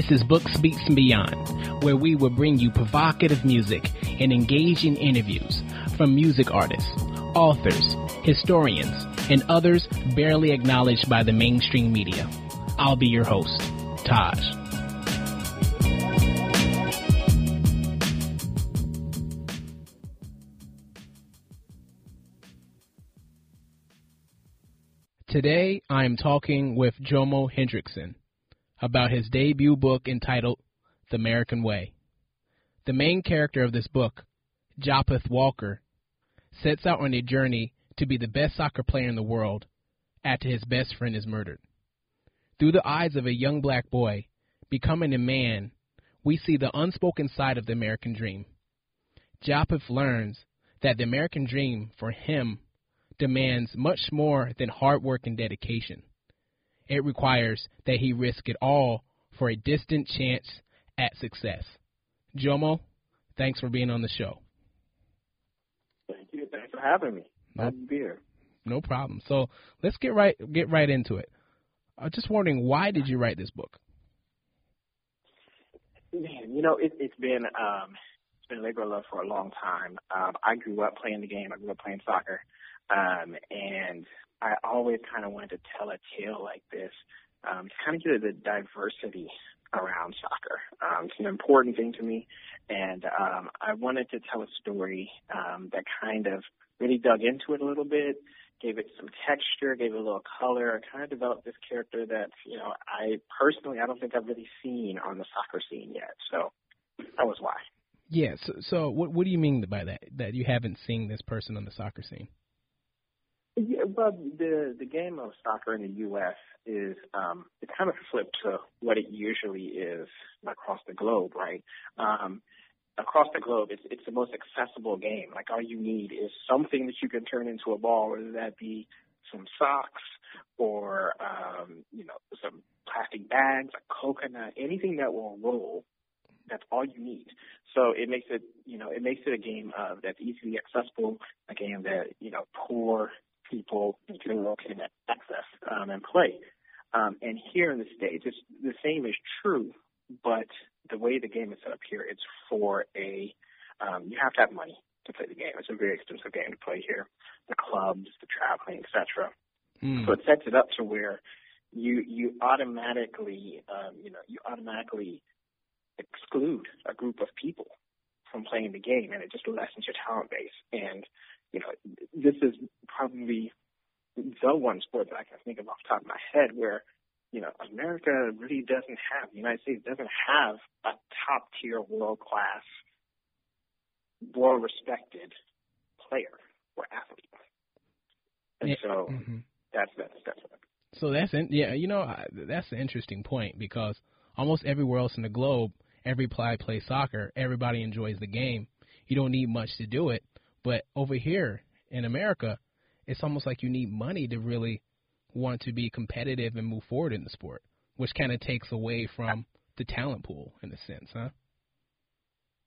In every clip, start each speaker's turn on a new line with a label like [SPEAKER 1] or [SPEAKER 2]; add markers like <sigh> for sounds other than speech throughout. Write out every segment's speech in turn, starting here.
[SPEAKER 1] This is Books, Beats, and Beyond, where we will bring you provocative music and engaging interviews from music artists, authors, historians, and others barely acknowledged by the mainstream media. I'll be your host, Taj. Today, I am talking with Jomo Hendrickson about his debut book entitled The American Way. The main character of this book, Japheth Walker, sets out on a journey to be the best soccer player in the world after his best friend is murdered. Through the eyes of a young black boy becoming a man, we see the unspoken side of the American dream. Japheth learns that the American dream for him demands much more than hard work and dedication. It requires that he risk it all for a distant chance at success. Jomo, thanks for being on the show.
[SPEAKER 2] Thank you. Thanks for having me. Glad to be here.
[SPEAKER 1] No problem. So let's get right get right into it. I was just wondering, why did you write this book?
[SPEAKER 2] Man, you know, it, it's been um, it's been labor of love for a long time. Um, I grew up playing the game. I grew up playing soccer. Um, and I always kind of wanted to tell a tale like this um, to kind of get the diversity around soccer. Um, it's an important thing to me, and um, I wanted to tell a story um, that kind of really dug into it a little bit, gave it some texture, gave it a little color, kind of developed this character that you know I personally I don't think I've really seen on the soccer scene yet. So that was why.
[SPEAKER 1] Yeah. So, so what what do you mean by that? That you haven't seen this person on the soccer scene?
[SPEAKER 2] Well, the the game of soccer in the U.S. is um, it kind of flipped to what it usually is across the globe, right? Um, across the globe, it's it's the most accessible game. Like all you need is something that you can turn into a ball, whether that be some socks or um, you know some plastic bags, a coconut, anything that will roll. That's all you need. So it makes it, you know, it makes it a game uh, that's easily accessible, a game that you know poor people can locate access um, and play. Um, and here in the States, it's, the same is true, but the way the game is set up here, it's for a, um, you have to have money to play the game. It's a very expensive game to play here. The clubs, the traveling, etc. Mm. So it sets it up to where you you automatically um, you know you automatically exclude a group of people from playing the game, and it just lessens your talent base. And you know, this is probably the one sport that I can think of off the top of my head where, you know, America really doesn't have, the United States doesn't have a top tier world class, well respected player or athlete. And so mm-hmm. that's, that's, that's what
[SPEAKER 1] so that's in, yeah, you know that's an interesting point because almost everywhere else in the globe, every player plays soccer. Everybody enjoys the game. You don't need much to do it. But over here in America, it's almost like you need money to really want to be competitive and move forward in the sport, which kind of takes away from the talent pool in a sense, huh?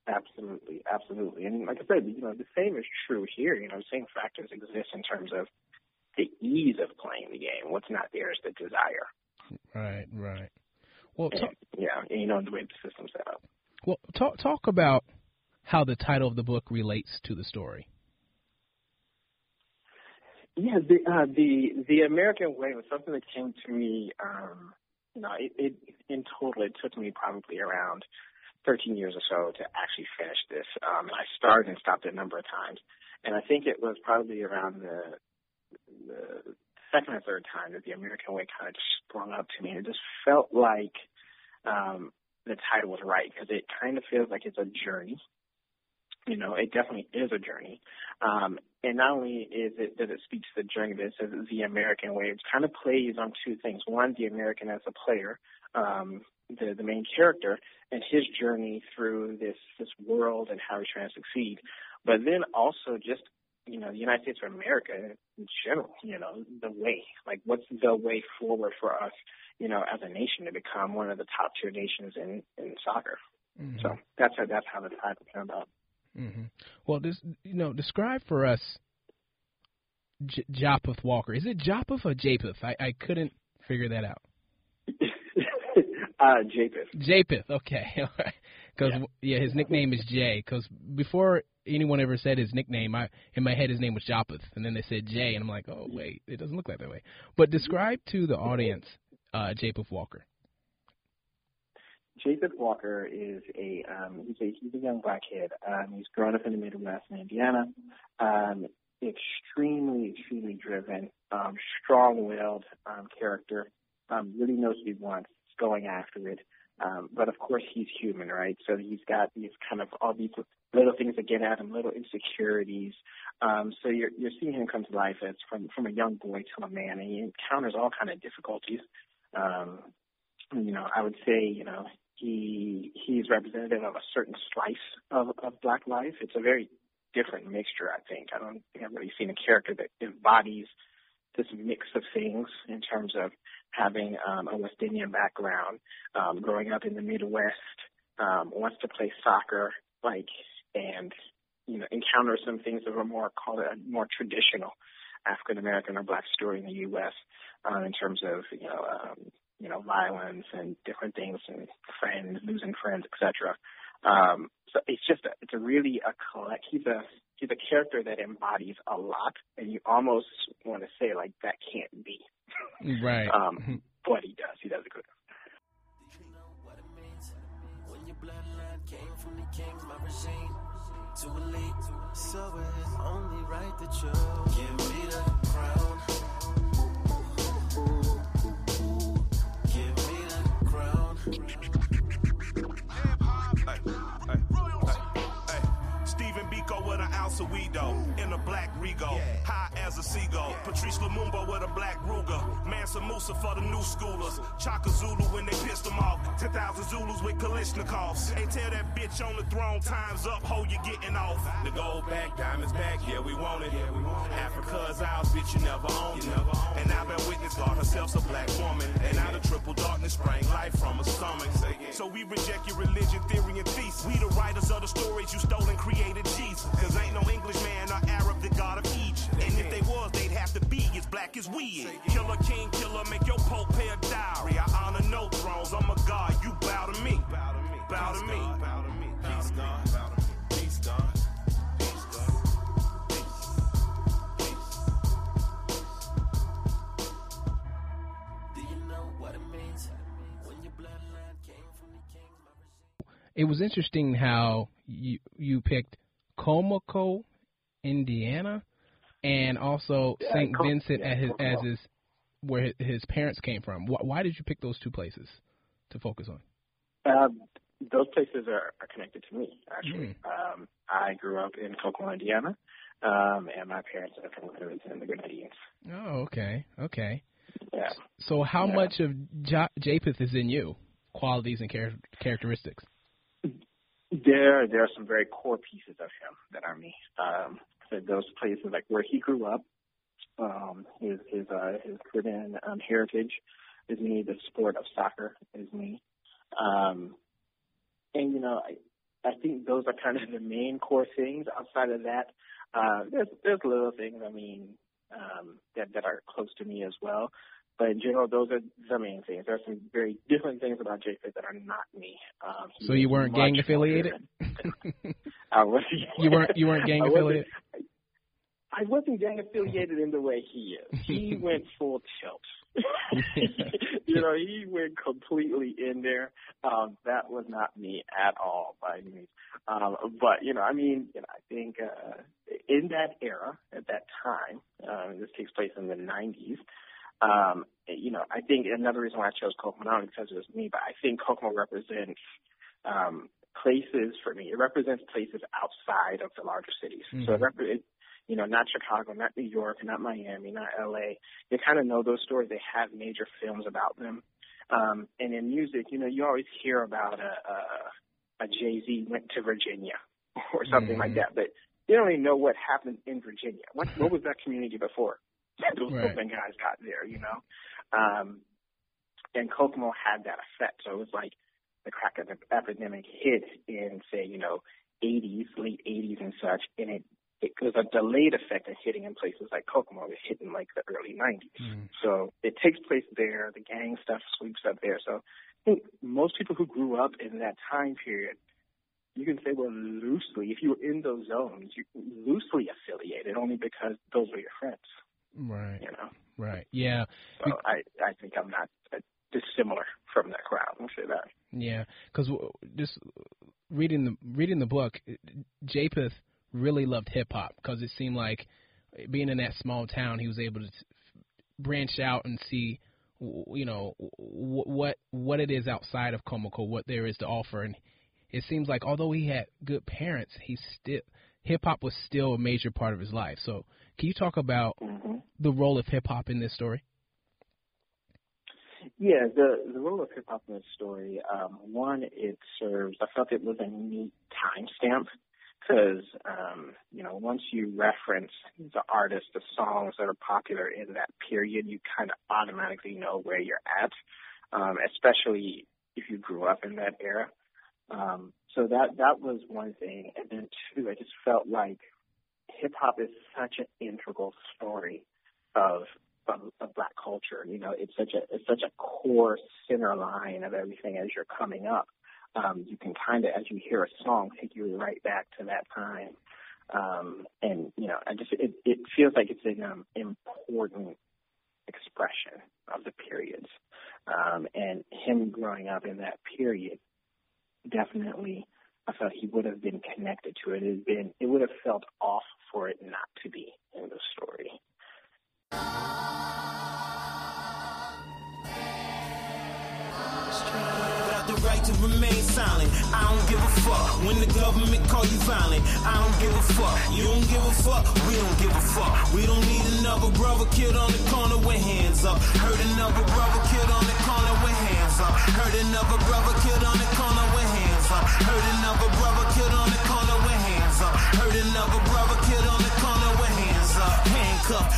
[SPEAKER 2] Absolutely, absolutely. And like I said, you know, the same is true here. You know, the same factors exist in terms of the ease of playing the game. What's not there is the desire.
[SPEAKER 1] Right, right. Well,
[SPEAKER 2] and, talk, yeah, and you know the way the system's set up.
[SPEAKER 1] Well, talk talk about how the title of the book relates to the story.
[SPEAKER 2] Yeah, the uh, the the American Way was something that came to me. Um, you know, it, it in total it took me probably around 13 years or so to actually finish this. Um, I started and stopped a number of times, and I think it was probably around the the second or third time that the American Way kind of just sprung up to me. And it just felt like um, the title was right because it kind of feels like it's a journey you know, it definitely is a journey. Um, and not only is it does it speak to the journey, but it says the American way. It kind of plays on two things. One, the American as a player, um, the the main character, and his journey through this this world and how he's trying to succeed. But then also just you know the United States of America in general. You know the way, like what's the way forward for us, you know, as a nation to become one of the top tier nations in in soccer. Mm-hmm. So that's how that's how the title came about.
[SPEAKER 1] Mm-hmm. Well, this you know, describe for us J- Walker. Is it Japheth or Japheth? I, I couldn't figure that out. <laughs>
[SPEAKER 2] Uh, Japheth.
[SPEAKER 1] Japheth. Okay. <laughs> Because yeah. yeah. his nickname is Jay. Because before anyone ever said his nickname, I in my head his name was Japheth, and then they said Jay, and I'm like, oh wait, it doesn't look like that way. But describe to the audience uh, Japheth Walker.
[SPEAKER 2] Japheth Walker is a um, he's a he's a young black kid. Um, he's grown up in the Midwest in Indiana. Um, extremely, extremely driven, um, strong-willed um, character. Um, really knows what he wants. He's going after it. Um, but of course, he's human, right? So he's got these kind of all these little things that get at him, little insecurities. Um, so you're you're seeing him come to life as from from a young boy to a man, and he encounters all kind of difficulties. Um, you know, I would say, you know, he he's representative of a certain slice of, of black life. It's a very different mixture, I think. I don't think I've really seen a character that embodies this mix of things in terms of having um, a West Indian background, um, growing up in the Midwest, um, wants to play soccer, like, and you know, encounter some things that are more call it a more traditional African American or Black story in the U.S. Uh, in terms of you know, um, you know, violence and different things and friends losing friends, etc. Um, so it's just a, it's a really a collect. He's a he's a character that embodies a lot, and you almost want to say like that can't be.
[SPEAKER 1] Right. <laughs>
[SPEAKER 2] um, but he does. He does a good. To elite, so it's only right that you give me the crown. A black Rego, high as a seagull. Patrice Lumumba with a black Ruger. Mansa Musa for the new schoolers. Shaka Zulu when they pissed them off. 10,000 Zulus with Kalashnikovs. Ain't tell that bitch on the throne, time's up, ho, you getting off. The gold back, diamonds back, yeah, we want it. Africa's ours, bitch, you never own it. And I've been witness, God herself's a black woman. And out of triple darkness sprang life from a stomach. So we reject your religion, theory, and thesis. We the writers of the stories you stole and created Jesus. Cause ain't no Englishman or Arab the God of Egypt. And if they was, they'd have to be as black as we Killer king, killer, make your pope pay a. I honor no thrones, I'm a god, you bow to me. Bow to me. God. Peace God.
[SPEAKER 1] It was interesting how you you picked Kokomo Indiana, and also yeah, St. Vincent yeah, as his as his where his parents came from. Why did you pick those two places to focus on?
[SPEAKER 2] Um, those places are, are connected to me actually. Mm. Um, I grew up in Kokomo, Indiana, um, and my parents are from in the Grenadines.
[SPEAKER 1] Oh, okay, okay.
[SPEAKER 2] Yeah.
[SPEAKER 1] So, how yeah. much of J- Japheth is in you? Qualities and char- characteristics.
[SPEAKER 2] There, there are some very core pieces of him that are me. Um, those places like where he grew up, um, his his uh, his Caribbean um, heritage is me. The sport of soccer is me. Um, and you know, I I think those are kind of the main core things. Outside of that, uh, there's there's little things. I mean, um, that that are close to me as well. But in general, those are the main things. There are some very different things about Japheth that are not me. Um,
[SPEAKER 1] so you weren't gang affiliated? <laughs>
[SPEAKER 2] I was.
[SPEAKER 1] you weren't. You weren't gang affiliated.
[SPEAKER 2] I wasn't gang affiliated in the way he is. He <laughs> went full tilt. <laughs> you know, he went completely in there. Um, that was not me at all by any means. Um, but you know, I mean, you know, I think uh, in that era, at that time, uh, this takes place in the '90s. Um, you know, I think another reason why I chose Kokomo not only because it was me, but I think Kokomo represents um, places for me. It represents places outside of the larger cities. Mm-hmm. So it, rep- it you know, not Chicago, not New York, not Miami, not LA. You kind of know those stories. They have major films about them. Um, and in music, you know, you always hear about a, a, a Jay Z went to Virginia <laughs> or something mm-hmm. like that, but you don't even know what happened in Virginia. What, what was that community before those right. guys got there, you know? Um, and Kokomo had that effect. So it was like the crack epidemic hit in, say, you know, 80s, late 80s and such, and it it was a delayed effect of hitting in places like Kokomo. It hit in like the early 90s. Mm. So it takes place there. The gang stuff sweeps up there. So I think most people who grew up in that time period, you can say were loosely, if you were in those zones, you loosely affiliated only because those were your friends.
[SPEAKER 1] Right.
[SPEAKER 2] You know.
[SPEAKER 1] Right. Yeah.
[SPEAKER 2] So I I think I'm not uh, dissimilar from that crowd. I'll say that.
[SPEAKER 1] Yeah, because just reading the reading the book, Japheth really loved hip hop because it seemed like being in that small town, he was able to branch out and see, you know, what what it is outside of Kokomo, what there is to offer, and it seems like although he had good parents, he still hip hop was still a major part of his life. So, can you talk about mm-hmm. the role of hip hop in this story?
[SPEAKER 2] Yeah, the the role of hip hop in this story, um, one, it serves. I felt it was a neat timestamp because um, you know once you reference the artists, the songs that are popular in that period, you kind of automatically know where you're at, um, especially if you grew up in that era. Um, so that that was one thing, and then two, I just felt like hip hop is such an integral story of, of of black culture. You know, it's such a it's such a core center line of everything as you're coming up um, you can kind of, as you hear a song, take you right back to that time. Um, and you know, I just it, it feels like it's an um, important expression of the periods. Um, and him growing up in that period, definitely, I felt he would have been connected to it. It had been, it would have felt off for it not to be in the story
[SPEAKER 3] the right to remain silent. I don't give a fuck when the government call you violent. I don't give a fuck. You don't give a fuck. We don't give a fuck. We don't need another brother killed on the corner with hands up. Heard another brother killed on the corner with hands up. Heard another brother killed on the Heard another brother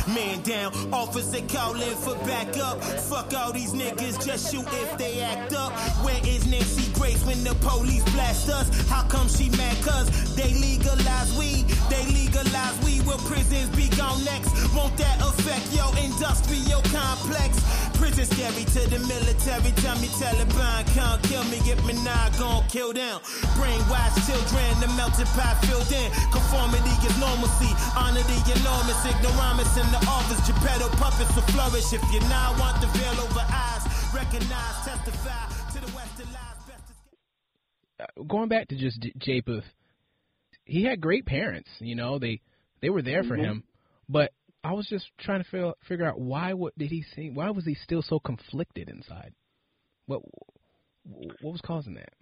[SPEAKER 3] man down. Officer calling for backup. Fuck all these niggas, just shoot if they act up. Where is Nancy Grace when the police blast us? How come she mad? Cause they legalize weed, they legalize weed. Will prisons be gone next? Won't that affect your industrial complex? Prison scary to the military. Tell me Taliban can't kill me. Get me now, gon' kill them. Brainwashed children, the melted pot filled in. Conformity is normalcy. Honor the enormous ignoramus in the office. Geppetto puppets will flourish. If you now want the veil over eyes, recognize, testify to the western lies.
[SPEAKER 1] Uh, going back to just Japheth, he had great parents. You know, they they were there for mm-hmm. him, but I was just trying to figure figure out why what did he seem why was he still so conflicted inside? What what was causing that?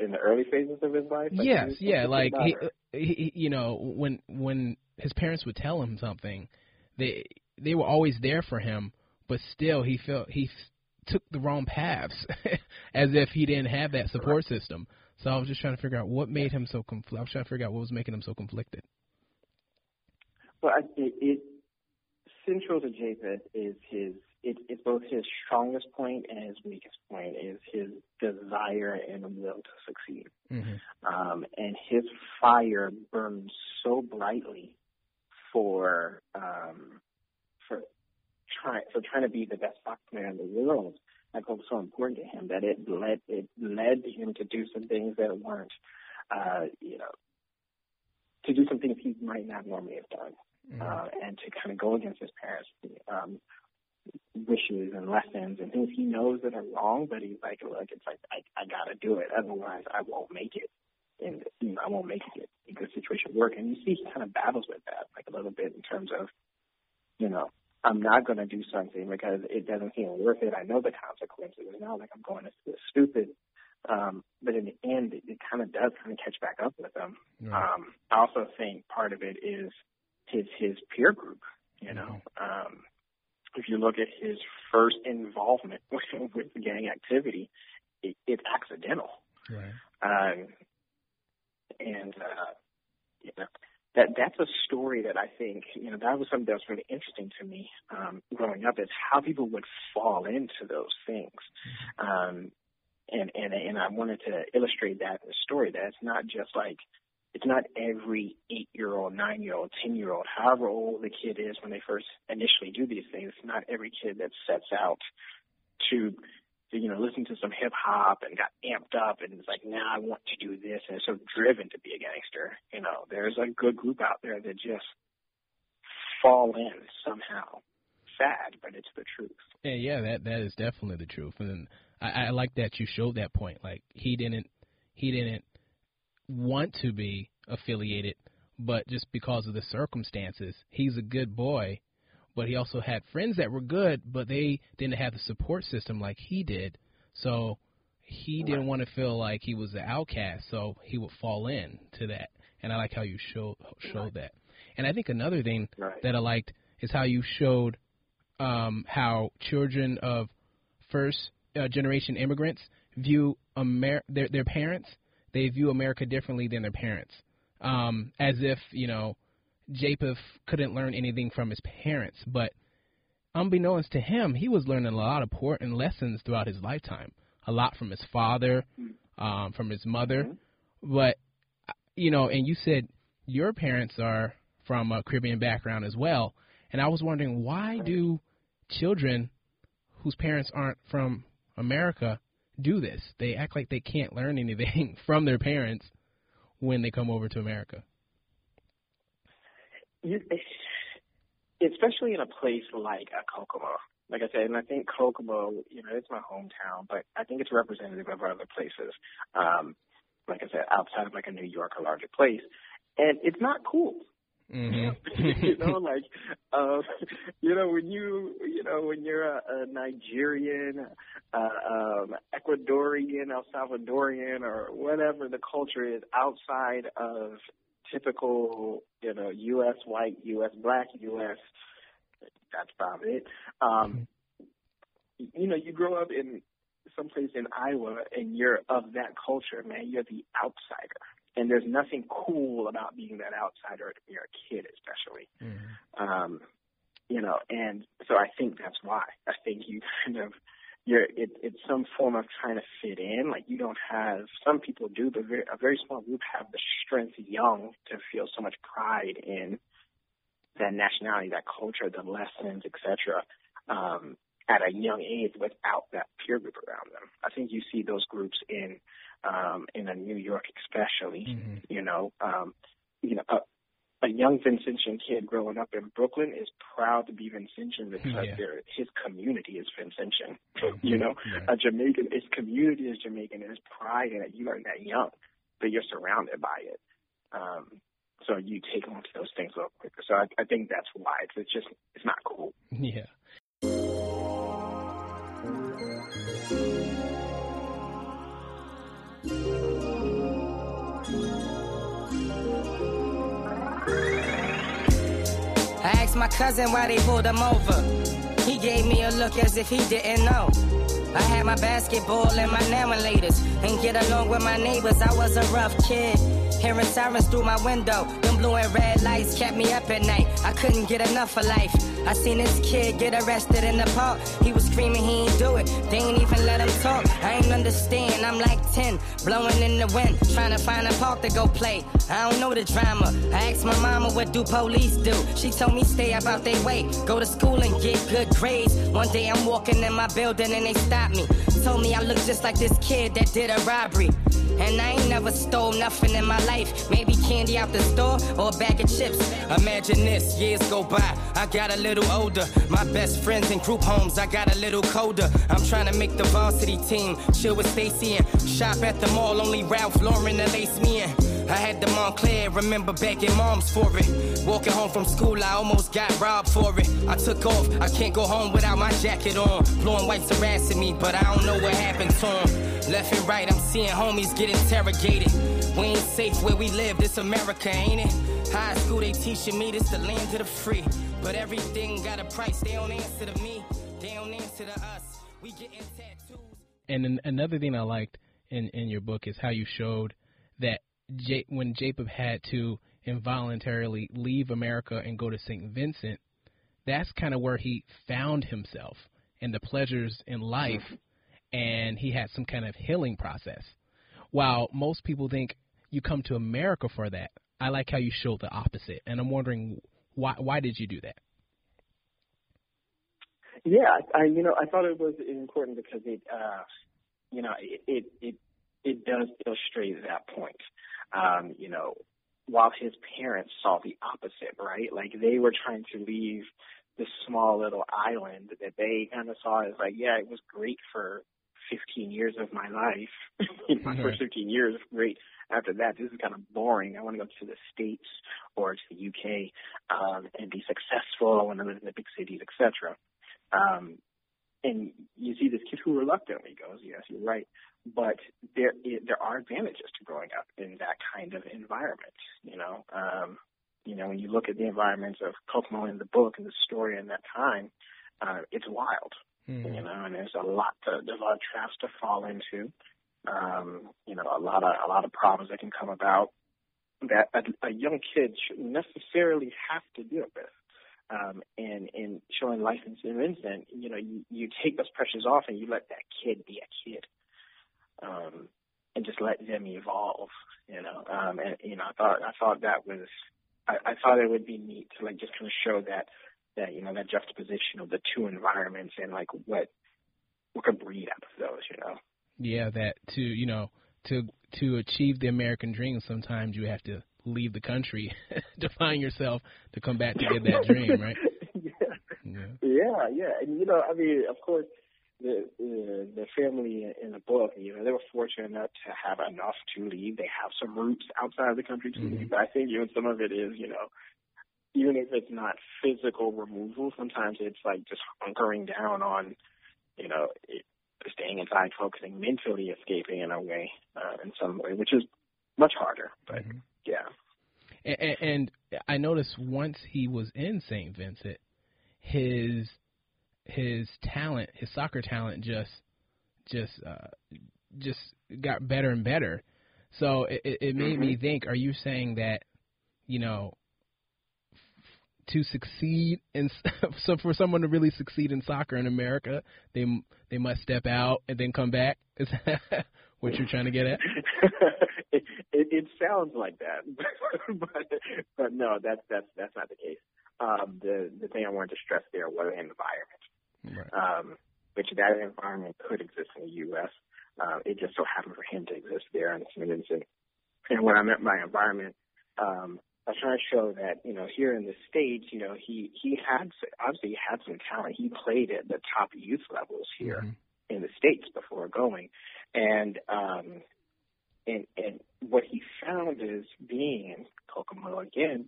[SPEAKER 2] in the early phases of his life.
[SPEAKER 1] Like yes, yeah, like he, he, you know, when when his parents would tell him something, they they were always there for him, but still he felt he took the wrong paths, <laughs> as if he didn't have that support system. So I was just trying to figure out what made him so conflicted. I was trying to figure out what was making him so conflicted.
[SPEAKER 2] Well, it, it central to Japheth is his. It, it's both his strongest point and his weakest point is his desire and will to succeed. Mm-hmm. Um, and his fire burns so brightly for um, for trying for trying to be the best box player in the world. That was so important to him that it led it led him to do some things that weren't, uh, you know, to do some things he might not normally have done mm-hmm. uh, and to kind of go against his parents' um, wishes and lessons and things he knows that are wrong, but he's like, look, it's like I, I got to do it, otherwise I won't make it, and you know, I won't make it in good situation work. And you see, he kind of battles with that like a little bit in terms of, you know, I'm not going to do something because it doesn't seem worth it. I know the consequences. It's not like I'm going to feel stupid. Um, but in the end, it, it kind of does kind of catch back up with them. Right. Um, I also think part of it is his his peer group. You know, mm-hmm. um, if you look at his first involvement with, <laughs> with gang activity, it, it's accidental. Right. Um, and uh, you know that that's a story that I think you know that was something that was really interesting to me um, growing up is how people would fall into those things. Mm-hmm. Um, and and and I wanted to illustrate that in the story that it's not just like it's not every eight year old, nine year old, ten year old, however old the kid is when they first initially do these things. It's not every kid that sets out to, you know, listen to some hip hop and got amped up and is like, now I want to do this and so driven to be a gangster. You know, there's a good group out there that just fall in somehow. Sad, but it's the truth.
[SPEAKER 1] Yeah, yeah, that that is definitely the truth. And I, I like that you showed that point. Like he didn't he didn't want to be affiliated, but just because of the circumstances, he's a good boy. But he also had friends that were good, but they didn't have the support system like he did. So he didn't want to feel like he was the outcast, so he would fall in to that. And I like how you showed showed that. And I think another thing
[SPEAKER 2] Right.
[SPEAKER 1] that I liked is how you showed um, how children of first uh, generation immigrants view Amer- their their parents. They view America differently than their parents, um, as if you know Japheth couldn't learn anything from his parents, but unbeknownst to him, he was learning a lot of important lessons throughout his lifetime. A lot from his father, mm-hmm. um, from his mother, mm-hmm. but uh, you know, and you said your parents are from a Caribbean background as well, and I was wondering why do children whose parents aren't from America do this? They act like they can't learn anything <laughs> from their parents when they come over to America.
[SPEAKER 2] You, especially in a place like a Kokomo. Like I said, and I think Kokomo, you know, it's my hometown, but I think it's representative of other places. Um, like I said, outside of like a New York or larger place, and it's not cool.
[SPEAKER 1] Mm-hmm. <laughs>
[SPEAKER 2] you know, like, uh, you know, when you, you know, when you're a, a Nigerian, uh, um, Ecuadorian, El Salvadorian, or whatever the culture is outside of typical, you know, U.S. white, U.S. black, U.S. That's about it. Um, you know, you grow up in someplace in Iowa and you're of that culture, man. You're the outsider. And there's nothing cool about being that outsider when you're a kid, especially.
[SPEAKER 1] Mm-hmm.
[SPEAKER 2] Um, you know, and so I think that's why. I think you kind of you're it, it's some form of trying to fit in. Like you don't have some people do, but very, a very small group have the strength young to feel so much pride in that nationality, that culture, the lessons, etc. Um, at a young age without that peer group around them. I think you see those groups in um, in a New York, especially.
[SPEAKER 1] Mm-hmm.
[SPEAKER 2] You know, um, you know, a, a young Vincentian kid growing up in Brooklyn is proud to be Vincentian because
[SPEAKER 1] Yeah.
[SPEAKER 2] their his community is Vincentian.
[SPEAKER 1] Mhm. <laughs>
[SPEAKER 2] You know,
[SPEAKER 1] Yeah.
[SPEAKER 2] a Jamaican, his community is Jamaican, and his pride in it. You learn that young, but you're surrounded by it. Um, so you take on to those things a little quicker. So I, I think that's why it's, it's just it's not cool.
[SPEAKER 1] Yeah.
[SPEAKER 4] Asked my cousin why they pulled him over. He gave me a look as if he didn't know. I had my basketball and my laminators and get along with my neighbors. I was a rough kid. Hearing sirens through my window, and red lights kept me up at night. I couldn't get enough of life. I seen this kid get arrested in the park. He was screaming he ain't do it. They ain't even let him talk. I ain't understand. I'm like 10, blowing in the wind, trying to find a park to go play. I don't know the drama. I asked my mama what do police do. She told me stay about their way, go to school and get good grades. One day I'm walking in my building and they stopped me. Told me I look just like this kid that did a robbery. And I ain't never stole nothing in my life. Maybe candy out the store or a bag of chips. Imagine this, years go by. I got a little older. My best friends in group homes, I got a little colder. I'm trying to make the varsity team. Chill with Stacy and shop at the mall. Only Ralph Lauren to lace me in. I had the Moncler, remember begging moms for it. Walking home from school, I almost got robbed for it. I took off, I can't go home without my jacket on. And white's harassing me, but I don't know what happened to him. Left and right, I'm seeing homies get interrogated. We ain't safe where we live, this America, ain't it? High school, they teaching me this the land of the free. But everything got a price, they don't answer to me, they don't answer to us. We getting tattoos.
[SPEAKER 1] And then another thing I liked in in your book is how you showed that J- when Jacob had to involuntarily leave America and go to St. Vincent, that's kind of where he found himself and the pleasures in life, mm-hmm. and he had some kind of healing process. While most people think you come to America for that. I like how you showed the opposite, and I'm wondering why why did you do that?
[SPEAKER 2] Yeah, I you know I thought it was important because it uh, you know it it it, it does illustrate that point. Um, you know, while his parents saw the opposite, right? Like they were trying to leave this small little island that they kind of saw as like, yeah, it was great for 15 years of my life. <laughs> In my first 15 years, great. After that, this is kind of boring. I want to go to the States or to the UK um, and be successful. I want to live in the big cities, etc. Um, and you see this kid who reluctantly goes, yes, you're right. But there there are advantages to growing up in that kind of environment. You know, um, you know when you look at the environments of Kokomo in the book and the story in that time, uh, it's wild. Mm-hmm. You know, and there's a lot to there's a lot of traps to fall into. Um, you know, a lot of a lot of problems that can come about that a, a young kid shouldn't necessarily have to deal with um, and and showing license and instant, you know, you, you take those pressures off and you let that kid be a kid, um, and just let them evolve. You know, um, and you know, I thought I thought that was I, I thought it would be neat to like just kind of show that that you know that juxtaposition of the two environments and like what what could breed out of those. You know.
[SPEAKER 1] Yeah, that to you know to to achieve the American dream, sometimes you have to leave the country <laughs> to find yourself to come back to get that dream, right? <laughs>
[SPEAKER 2] yeah. yeah, yeah, yeah. And you know, I mean, of course, the the, the family in the book, you know, they were fortunate enough to have enough to leave. They have some roots outside of the country to mm-hmm. leave. But I think even some of it is, you know, even if it's not physical removal, sometimes it's like just hunkering down on, you know, it, staying inside, focusing mentally, escaping in a way, uh, in some way, which is much harder. But mm-hmm. Yeah.
[SPEAKER 1] And, and I noticed once he was in St. Vincent, his his talent, his soccer talent, just just uh, just got better and better. So it, it made mm-hmm. me think: Are you saying that you know to succeed in <laughs> so for someone to really succeed in soccer in America, they they must step out and then come back? Is that <laughs> what you're trying to get at? <laughs>
[SPEAKER 2] it, it, it sounds like that, but but no, that's that's that's not the case. Um, the the thing I wanted to stress there was the environment, right. um, which that environment could exist in the U.S. Uh, it just so happened for him to exist there in St. Vincent. And when I meant by environment, um, I was trying to show that you know here in the states, you know he he had obviously he had some talent. He played at the top youth levels here mm-hmm. in the states before going, and um, and and what he found is being in Kokomo again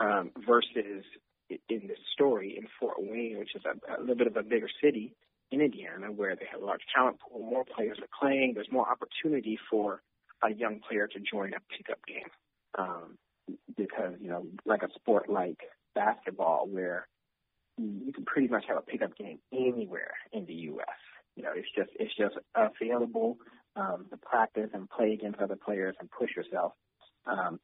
[SPEAKER 2] um, versus in this story in Fort Wayne, which is a, a little bit of a bigger city in Indiana, where they have a large talent pool, more players are playing. There's more opportunity for a young player to join a pickup game um, because you know, like a sport like basketball, where you can pretty much have a pickup game anywhere in the U.S. You know, it's just it's just available um, to practice and play against other players and push yourself. Um,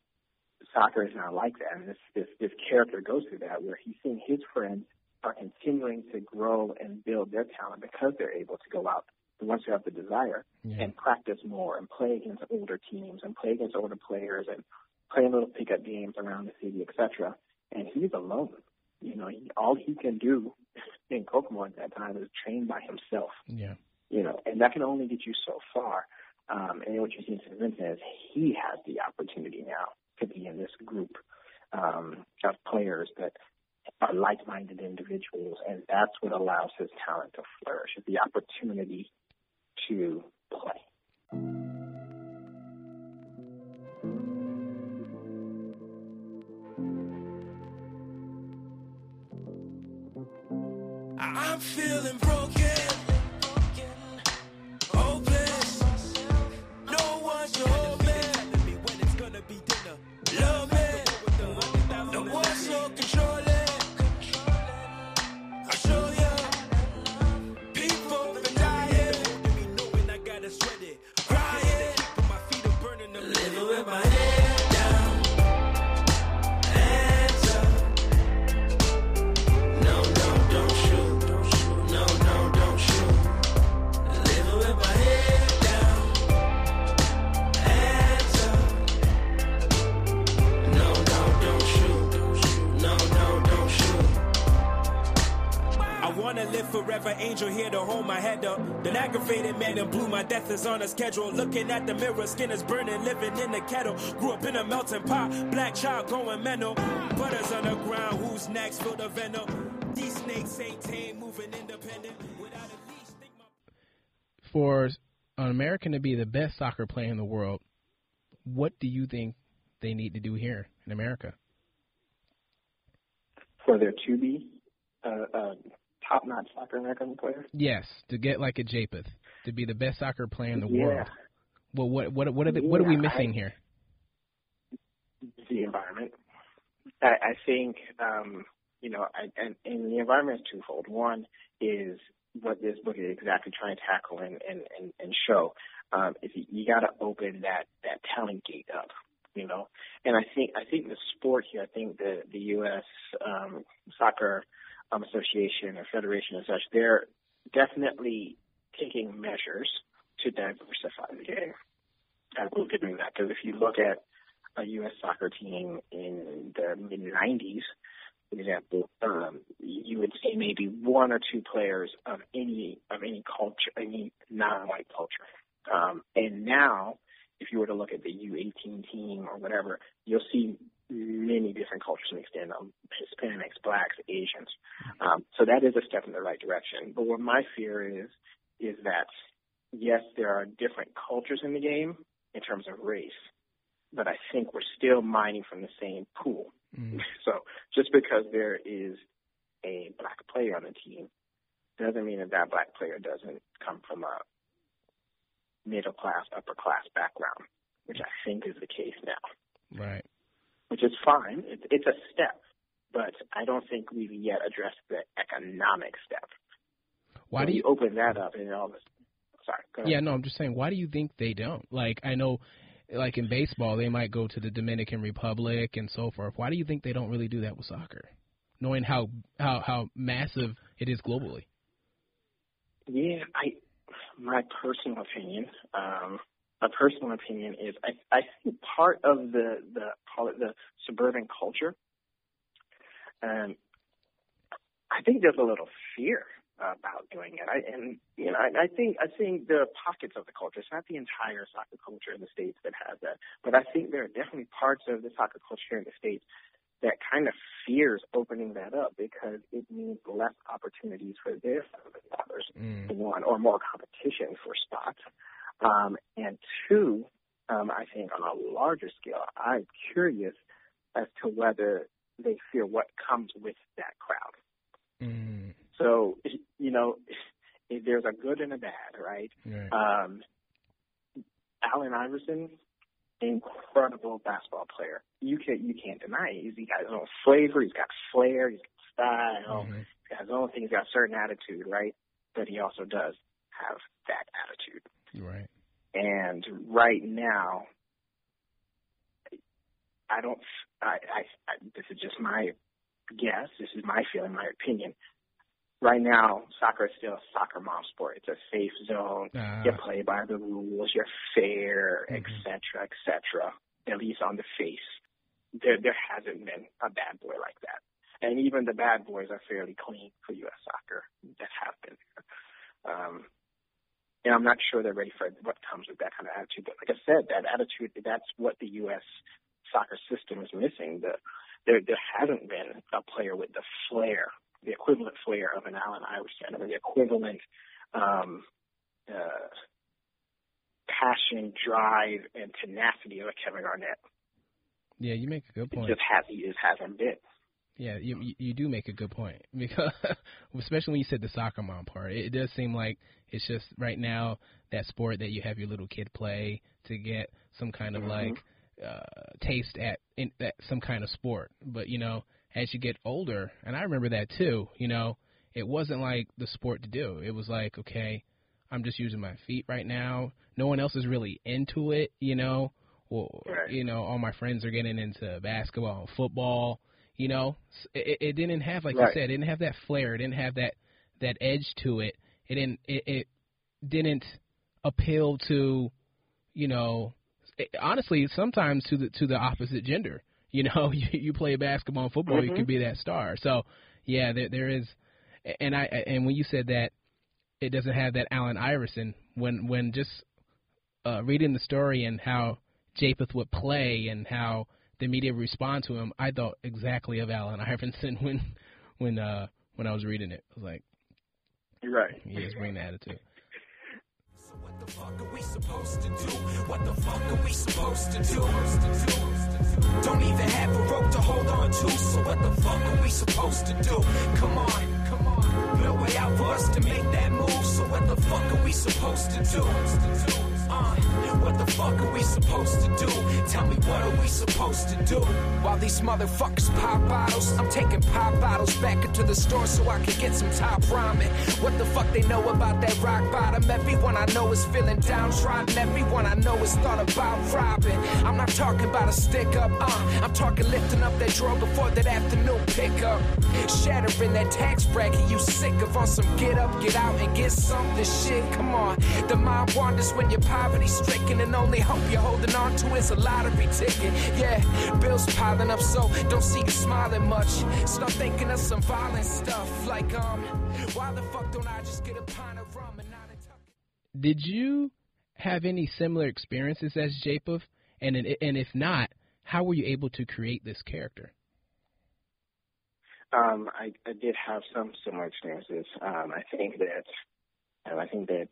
[SPEAKER 2] soccer is not like that. And this, this, this character goes through that where he's seeing his friends are continuing to grow and build their talent because they're able to go out once you have the desire yeah. and practice more and play against older teams and play against older players and play little pickup games around the city, etc. And he's alone. You know, he, all he can do <laughs> in Kokomo at that time is train by himself.
[SPEAKER 1] Yeah
[SPEAKER 2] you know, and that can only get you so far. Um, and what you see in St. Vincent is he has the opportunity now to be in this group um, of players that are like-minded individuals, and that's what allows his talent to flourish, is the opportunity to play. Feeling broken.
[SPEAKER 3] Aggravated man in blue, my death is on a schedule. Looking at the mirror, skin is burning, living in the kettle. Grew up in a melting pot, black child going mental. Butters on the ground, who's next? Feel the venom. These snakes ain't tame, moving independent. Without a leash, think my
[SPEAKER 1] For an American to be the best soccer player in the world, what do you think they need to do here in America?
[SPEAKER 2] For there to be a, uh, um, a top-notch soccer American player.
[SPEAKER 1] Yes, to get like a Japheth, to be the best soccer player in the
[SPEAKER 2] Yeah.
[SPEAKER 1] world. Well, what what what are the, what are we missing
[SPEAKER 2] I-
[SPEAKER 1] here?
[SPEAKER 2] the environment. I, I think, um, you know, I, and, and the environment is twofold. One is what this book is exactly trying to tackle and, and, and, and show. Um, is you, you got to open that, that talent gate up, you know. And I think I think the sport here, I think the the U.S. Um, Soccer um, Association or Federation and such, they're definitely taking measures to diversify the game. I will give them that because if you look at a U.S. soccer team in the mid 90s, for example, um, you would see maybe one or two players of any of any culture, any non-white culture. Um, and now, if you were to look at the U18 team or whatever, you'll see many different cultures mixed in, um, Hispanics, blacks, Asians. Um, so that is a step in the right direction. But what my fear is, is that yes, there are different cultures in the game in terms of race, but I think we're still mining from the same pool.
[SPEAKER 1] Mm. <laughs>
[SPEAKER 2] So just because there is a black player on the team doesn't mean that that black player doesn't come from a middle class, upper class background, which I think is the case now,
[SPEAKER 1] Right.
[SPEAKER 2] Which is fine. It, it's a step, but I don't think we've yet addressed the economic step.
[SPEAKER 1] Why
[SPEAKER 2] So
[SPEAKER 1] do you?
[SPEAKER 2] open that up and all this? Sorry. Go ahead.
[SPEAKER 1] Yeah, no, I'm just saying. Why do you think they don't? Like, I know, like in baseball, they might go to the Dominican Republic and so forth. Why do you think they don't really do that with soccer, knowing how how how massive it is globally?
[SPEAKER 2] Yeah, I my personal opinion, um, a personal opinion is I I think part of the the call it the suburban culture, um, I think there's a little fear about doing it. I and you know I, I think I think there are pockets of the culture. It's not the entire soccer culture in the states that has that, but I think there are definitely parts of the soccer culture here in the states that kind of fears opening that up because it means less opportunities for their fathers
[SPEAKER 1] Mm.
[SPEAKER 2] one or more competition for spots. Um, and two, um, I think on a larger scale, I'm curious as to whether they fear what comes with that crowd.
[SPEAKER 1] Mm.
[SPEAKER 2] So, you know, if there's a good and a bad, right?
[SPEAKER 1] Right.
[SPEAKER 2] Um, Allen Iverson, incredible basketball player. You can't you can't deny it. He's got his own flavor. He's got flair. He's got style.
[SPEAKER 1] Mhm.
[SPEAKER 2] He's got his own thing. He's got a certain attitude, right? But he also does have that attitude.
[SPEAKER 1] Right.
[SPEAKER 2] And right now, I don't. I, I, I this is just my guess. This is my feeling, my opinion. Right now, soccer is still a soccer mom sport. It's a safe zone.
[SPEAKER 1] Ah.
[SPEAKER 2] You play by the rules. You're fair,
[SPEAKER 1] Mhm.
[SPEAKER 2] et cetera, et cetera. At least on the face, there there hasn't been a bad boy like that. And even the bad boys are fairly clean for U.S. soccer that have been. Um, and I'm not sure they're ready for what comes with that kind of attitude. But like I said, that attitude, that's what the U.S. soccer system is missing. The, there, there hasn't been a player with the flair, the equivalent flair of an Allen Iverson, or the equivalent um, uh, passion, drive, and tenacity of a Kevin Garnett.
[SPEAKER 1] Yeah, you make a good
[SPEAKER 2] It
[SPEAKER 1] point.
[SPEAKER 2] just has, he just hasn't been.
[SPEAKER 1] Yeah, you you- do make a good point <laughs> because especially when you said the soccer mom part, it, does seem like it's just right now that sport that you have your little kid play to get some kind of
[SPEAKER 2] Mhm.
[SPEAKER 1] like uh taste at in that some kind of sport. But you know, as you get older, and I remember that too, you know, it wasn't like the sport to do. It was like, okay, I'm just using my feet right now. No one else is really into it, you know. Or
[SPEAKER 2] Right.
[SPEAKER 1] you know, all my friends are getting into basketball and football. You know, it, it didn't have like
[SPEAKER 2] Right.
[SPEAKER 1] you said, it didn't have that flair. It didn't have that that edge to it. It didn't. It, it didn't appeal to, you know, it, honestly, sometimes to the to the opposite gender. You know, <laughs> you, you play basketball and football, you
[SPEAKER 2] Mhm.
[SPEAKER 1] can be that star. So, yeah, there there is, and I and when you said that it doesn't have that Allen Iverson. When when just uh, reading the story and how Japheth would play and how the media respond to him, I thought exactly of Allen <laughs> Iverson when when uh when I was reading it. I was like,
[SPEAKER 2] You're right.
[SPEAKER 1] he is bringing the attitude.
[SPEAKER 5] So what the fuck are we supposed to do? What the fuck are we supposed to do? Don't even have a rope to hold on to. So what the fuck are we supposed to do? Come on, come on. No way out for us to make that move. So what the fuck are we supposed to do? What the fuck are we supposed to do? Tell me what are we supposed to do? While these motherfuckers pop bottles, I'm taking pop bottles back into the store so I can get some top ramen. What the fuck they know about that rock bottom? Everyone I know is feeling downtrodden. Everyone I know is thought about robbing. I'm not talking about a stick up, uh, I'm talking lifting up that drawer before that afternoon pickup. Shattering that tax bracket you sick of on some get up, get out, and get something shit. Come on, the mind wanders when you're poverty stricken, and only hope you're holding on to is a lottery ticket. Yeah, bills piling up, so don't see you smiling much. Start thinking of some violent stuff, like um, why the fuck don't I just get a pint of rum and not a tuck?
[SPEAKER 1] Did you have any similar experiences as Japeth? And and if not, how were you able to create this character?
[SPEAKER 2] Um, I, I did have some similar experiences. Um, I think that, and I think that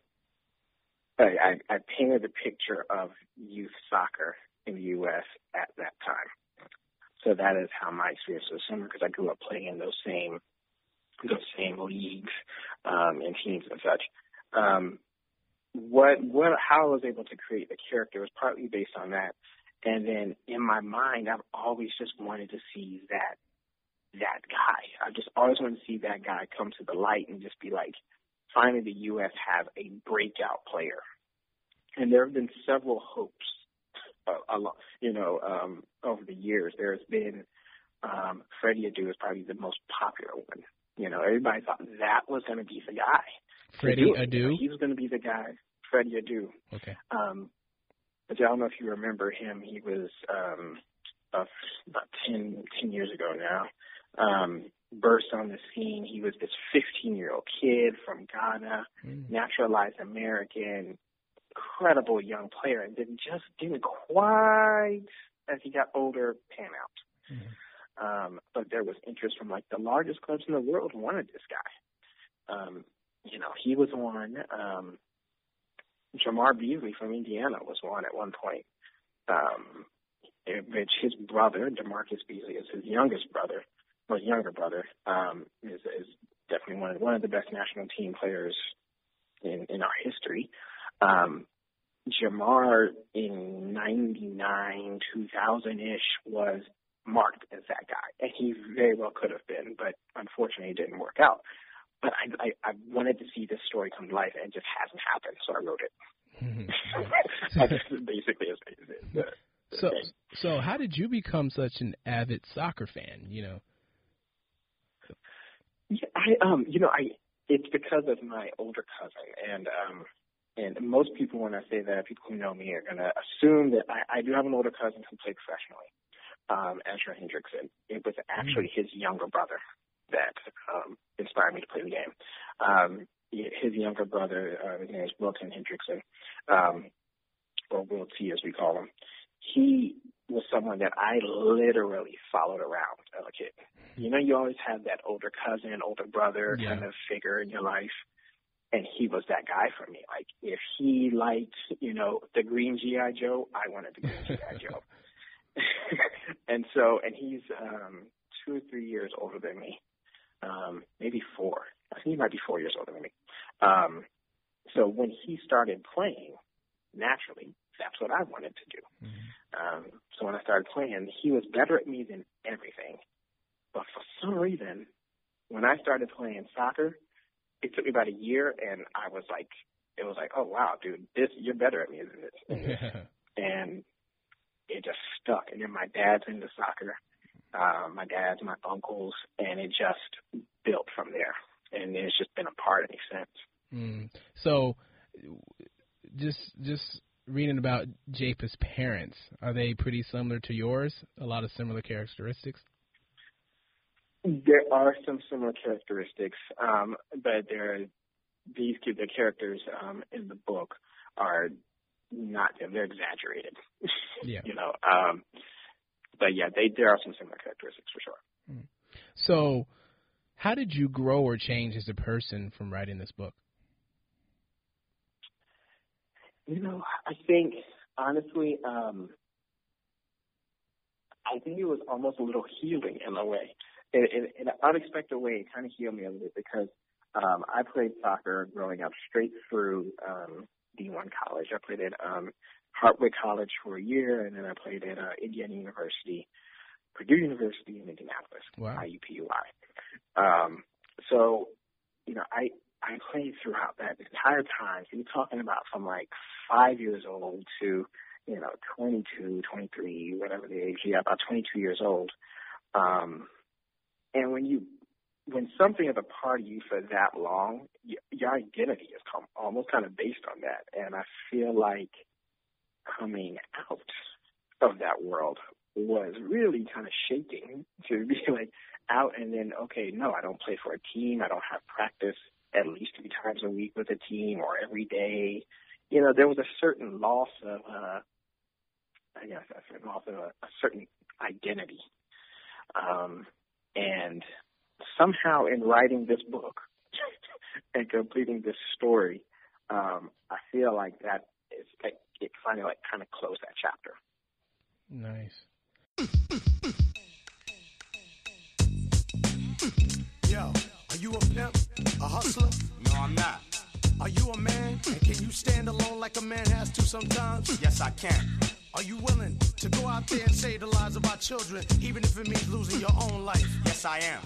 [SPEAKER 2] I, I, painted a picture of youth soccer in the U.S. at that time. So that is how my experience was similar because I grew up playing in those same those same leagues um, and teams and such. Um, what what how I was able to create the character was partly based on that, and then in my mind, I've always just wanted to see that that guy. I just always wanted to see that guy come to the light and just be like, finally, the U.S. have a breakout player. And there have been several hopes, uh, a lot, you know, um, over the years. There's been um, Freddie Adu is probably the most popular one. You know, everybody thought that was going to be the guy.
[SPEAKER 1] Freddie. Adu?
[SPEAKER 2] He was going to be the guy. Freddie Adu.
[SPEAKER 1] Okay.
[SPEAKER 2] Um, but I don't know if you remember him. He was um, about, about 10, 10 years ago now. Um, burst on the scene. He was this 15 year old kid from Ghana,
[SPEAKER 1] Mm.
[SPEAKER 2] naturalized American, incredible young player, and then just didn't quite, as he got older, pan out.
[SPEAKER 1] Mhm.
[SPEAKER 2] Um, but there was interest from like the largest clubs in the world wanted this guy. Um, you know, he was one. Um, Jamar Beasley from Indiana was one at one point. Um, in which his brother, DaMarcus Beasley, is his youngest brother, or younger brother, um, is, is definitely one of, one of the best national team players in, in our history. Um, Jamar in 99, 2000-ish was marked as that guy, and he very well could have been, but unfortunately it didn't work out. But I, I, I wanted to see this story come to life, and it just hasn't happened, so I wrote it. <laughs> That's basically is is the, the
[SPEAKER 1] so so how did you become such an avid soccer fan? You know.
[SPEAKER 2] Yeah, I um, you know, I it's because of my older cousin, and um, and most people when I say that, people who know me are gonna assume that I, I do have an older cousin who played professionally, um, Ezra Hendrickson. It was actually his younger brother that um, inspired me to play the game. Um, his younger brother, uh, his name is Wilton Hendrickson, um, or Will T as we call him. He was someone that I literally followed around as a kid. You know, you always have that older cousin, older brother
[SPEAKER 1] Yeah.
[SPEAKER 2] kind of figure in your life. And he was that guy for me. Like, if he liked, you know, the green G.I. Joe, I wanted the green G.I. <laughs> Joe. <laughs> and so, and he's um, two or three years older than me. Um, maybe four. I think he might be four years older than me. Um, so when he started playing, naturally, that's what I wanted to do. Um, so when I started playing, he was better at me than everything. But for some reason, when I started playing soccer, it took me about a year, and I was like, it was like, oh wow, dude, this you're better at me than this. <laughs> and it just stuck. And then my dad's into soccer, uh, my dad's, my uncles, and it just built from there. And it's just been a part of me since.
[SPEAKER 1] Mm. So, just just reading about Japeth's parents, are they pretty similar to yours? A lot of similar characteristics.
[SPEAKER 2] There are some similar characteristics, um, but there these the characters um, in the book are not they're exaggerated. <laughs>
[SPEAKER 1] Yeah.
[SPEAKER 2] you know. Um, but yeah, they there are some similar characteristics for sure.
[SPEAKER 1] Hmm. So, how did you grow or change as a person from writing this book?
[SPEAKER 2] You know, I think honestly, um, I think it was almost a little healing in a way, in, in, in an unexpected way. It kind of healed me a little bit because um, I played soccer growing up straight through um, D1 college. I played at um, Hartwick College for a year, and then I played at uh, Indiana University, Purdue University in Indianapolis,
[SPEAKER 1] wow.
[SPEAKER 2] IUPUI. Um, so, you know, I I played throughout that entire time. So you're talking about from like five years old to, you know, 22, 23, whatever the age, yeah, about 22 years old. Um, and when you, when something is a part of you for that long, your identity is almost kind of based on that. And I feel like coming out of that world was really kind of shaking to be like out and then, okay, no, I don't play for a team. I don't have practice at least three times a week with a team or every day. You know, there was a certain loss of, uh, I guess, a certain loss of a, a certain identity. Um, and somehow in writing this book <laughs> and completing this story, um, I feel like that is, it, it finally like kind of closed that chapter.
[SPEAKER 1] Nice.
[SPEAKER 6] Are you a pimp? A hustler?
[SPEAKER 7] No, I'm not.
[SPEAKER 6] Are you a man? And can you stand alone like a man has to sometimes?
[SPEAKER 7] Yes, I can.
[SPEAKER 6] Are you willing to go out there and save the lives of our children, even if it means losing your own life?
[SPEAKER 7] Yes, I am.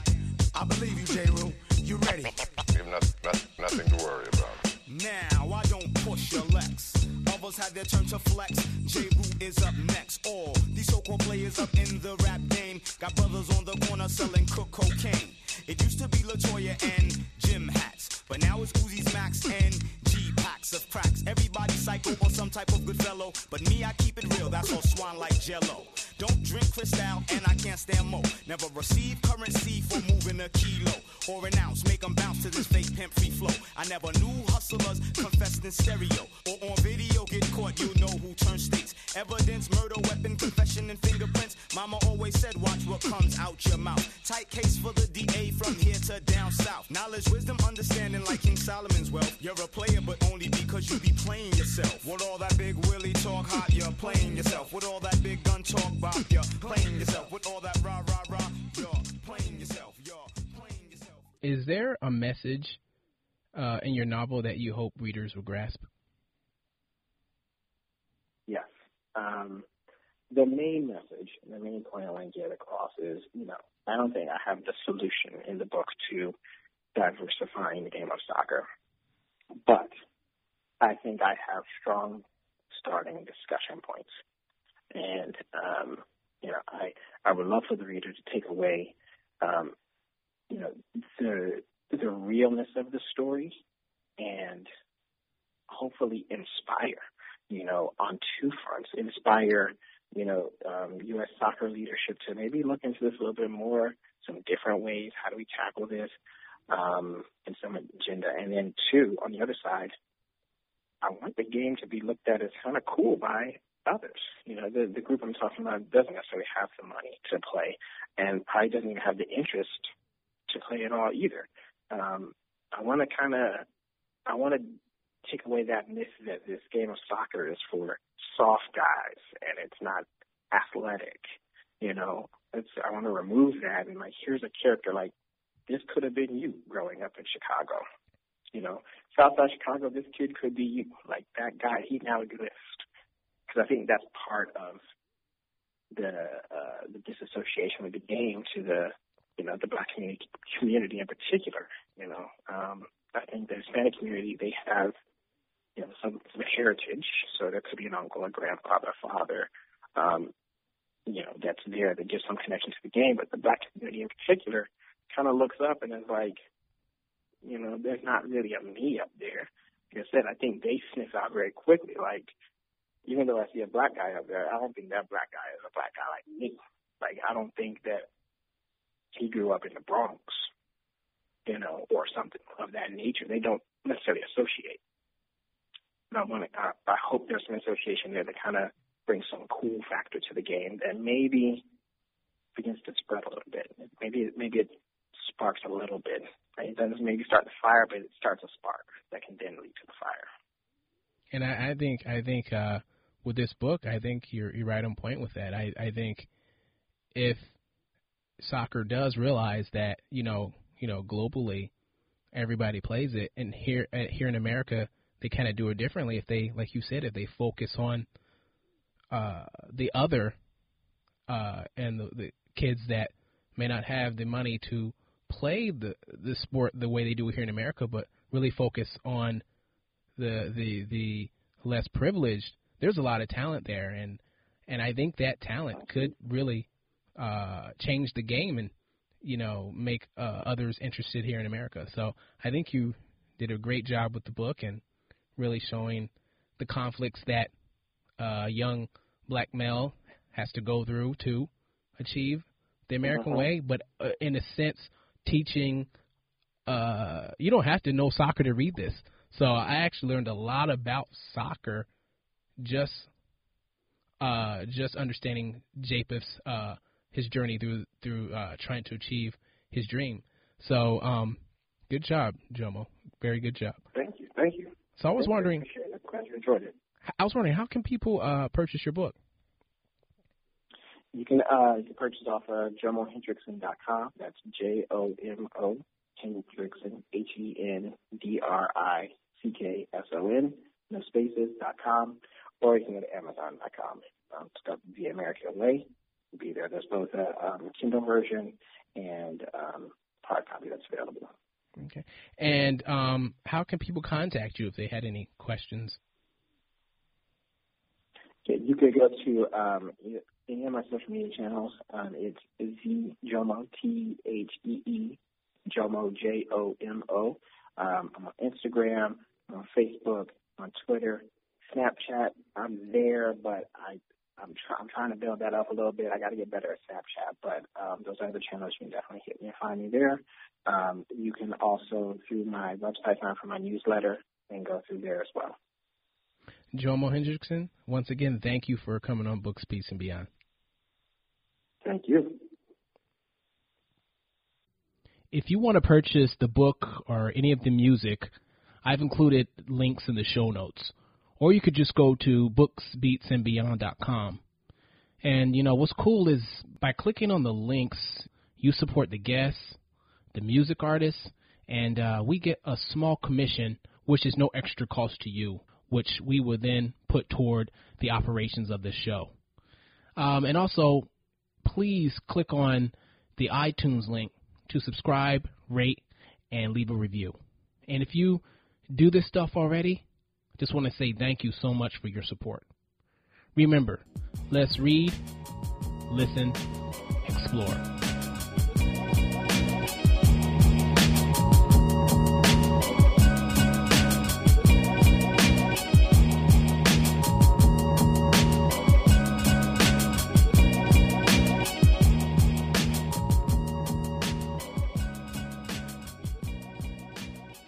[SPEAKER 6] I believe you, J. Rue. You ready?
[SPEAKER 8] We have not, not, nothing to worry about.
[SPEAKER 7] Now, I don't push your Lex. Others had their turn to flex. J. Root is up next. All these so-called players up in the rap game got brothers on the corner selling cook cocaine. It used to be Latoya and Jim hats, but now it's Uzi's Max and G packs of cracks. Everybody psycho or some type of good fellow, but me I keep it real. That's all swan like Jello. Don't drink Cristal and I can't stand mo. Never receive currency for moving a kilo or an ounce. Make them bounce to this fake pimp free flow. I never knew hustlers confessed in stereo or on video. Get caught, you know who turns states. Evidence, murder, weapon, confession, and fingerprints. Mama always said, watch what comes out your mouth. Tight case for the DA from here to down south. Knowledge, wisdom, understanding like King Solomon's wealth. You're a player, but only because you be playing yourself. With all that big talk hot, you're playing yourself. With all that big gun talk bop, you're playing yourself. With all that rah rah rah, you're playing yourself. You're playing yourself.
[SPEAKER 1] Is there a message uh, in your novel that you hope readers will grasp?
[SPEAKER 2] Yes. Um, the main message, the main point I want to get across is, you know, I don't think I have the solution in the book to diversifying the game of soccer, but I think I have strong starting discussion points. And, um, you know, I, I would love for the reader to take away, um, you know, the, the realness of the story and hopefully inspire, you know, on two fronts, inspire, you know, um, U.S. soccer leadership to maybe look into this a little bit more, some different ways. How do we tackle this? Um, and some agenda. And then two, on the other side, I want the game to be looked at as kind of cool by others. You know, the, the group I'm talking about doesn't necessarily have the money to play and probably doesn't even have the interest to play at all either. Um, I want to kind of, I want to take away that myth that this game of soccer is for soft guys and it's not athletic. You know, it's I want to remove that and like here's a character like this could have been you growing up in Chicago. You know, South Southside Chicago, this kid could be you. Like that guy, he now exists. Because I think that's part of the uh, the disassociation with the game to the you know the black community community in particular. You know, um, I think the Hispanic community they have you know some, some heritage, so there could be an uncle, a grandfather, a father, um, you know, that's there that gives some connection to the game. But the black community in particular kind of looks up and is like, you know, there's not really a me up there. Like I said, I think they sniff out very quickly. Like, even though I see a black guy up there, I don't think that black guy is a black guy like me. Like, I don't think that he grew up in the Bronx. you know, or something of that nature. They don't necessarily associate. I want to, I, I hope there's some association there that kind of brings some cool factor to the game that maybe begins to spread a little bit. Maybe maybe it sparks a little bit. Right? It doesn't maybe start the fire, but it starts a spark that can then lead to the fire.
[SPEAKER 1] And I, I think I think uh, with this book, I think you're you're right on point with that. I I think if soccer does realize that you know you know globally everybody plays it, and here uh, here in America they kind of do it differently. If they like you said, if they focus on uh, the other uh, and the, the kids that may not have the money to play the the sport the way they do here in America, but really focus on the the the less privileged. There's a lot of talent there, and and I think that talent could really uh, change the game and you know make uh, others interested here in America. So I think you did a great job with the book and really showing the conflicts that uh, young black male has to go through to achieve the American uh-huh. way, but uh, in a sense, teaching. Uh, you don't have to know soccer to read this. So I actually learned a lot about soccer just uh, just understanding Japeth's uh, his journey through through uh, trying to achieve his dream. So um, good job, Jomo. Very good job.
[SPEAKER 2] Thank you. Thank you.
[SPEAKER 1] So I was wondering.
[SPEAKER 2] Glad you enjoyed it.
[SPEAKER 1] I was wondering how can people uh, purchase your book?
[SPEAKER 2] You can uh, you can purchase off of jomohendrickson.com. That's J O M O Hendrickson H E N D R I C K S O N no spaces dot com, or you can go to Amazon.com. Um, it's got the American Way. It'll be there. There's both a um, Kindle version and um, hard copy that's available.
[SPEAKER 1] Okay. And um, how can people contact you if they had any questions?
[SPEAKER 2] you could go to um, any of my social media channels. Um, it's Z Jomo T H E E Jomo J O M O. Um, I'm on Instagram, I'm on Facebook, on Twitter, Snapchat. I'm there, but I I'm, try, I'm trying to build that up a little bit. I got to get better at Snapchat, but um, those other channels you can definitely hit me and find me there. Um, you can also through my website sign for my newsletter and go through there as well.
[SPEAKER 1] Jomo Hendrickson, once again, thank you for coming on Books, Beats, and Beyond.
[SPEAKER 2] Thank you.
[SPEAKER 1] If you want to purchase the book or any of the music, I've included links in the show notes. Or you could just go to booksbeatsandbeyond.com. And you know what's cool is by clicking on the links, you support the guests, the music artists, and uh, we get a small commission, which is no extra cost to you which we will then put toward the operations of this show. Um, and also, please click on the iTunes link to subscribe, rate, and leave a review. And if you do this stuff already, just want to say thank you so much for your support. Remember, let's read, listen, explore.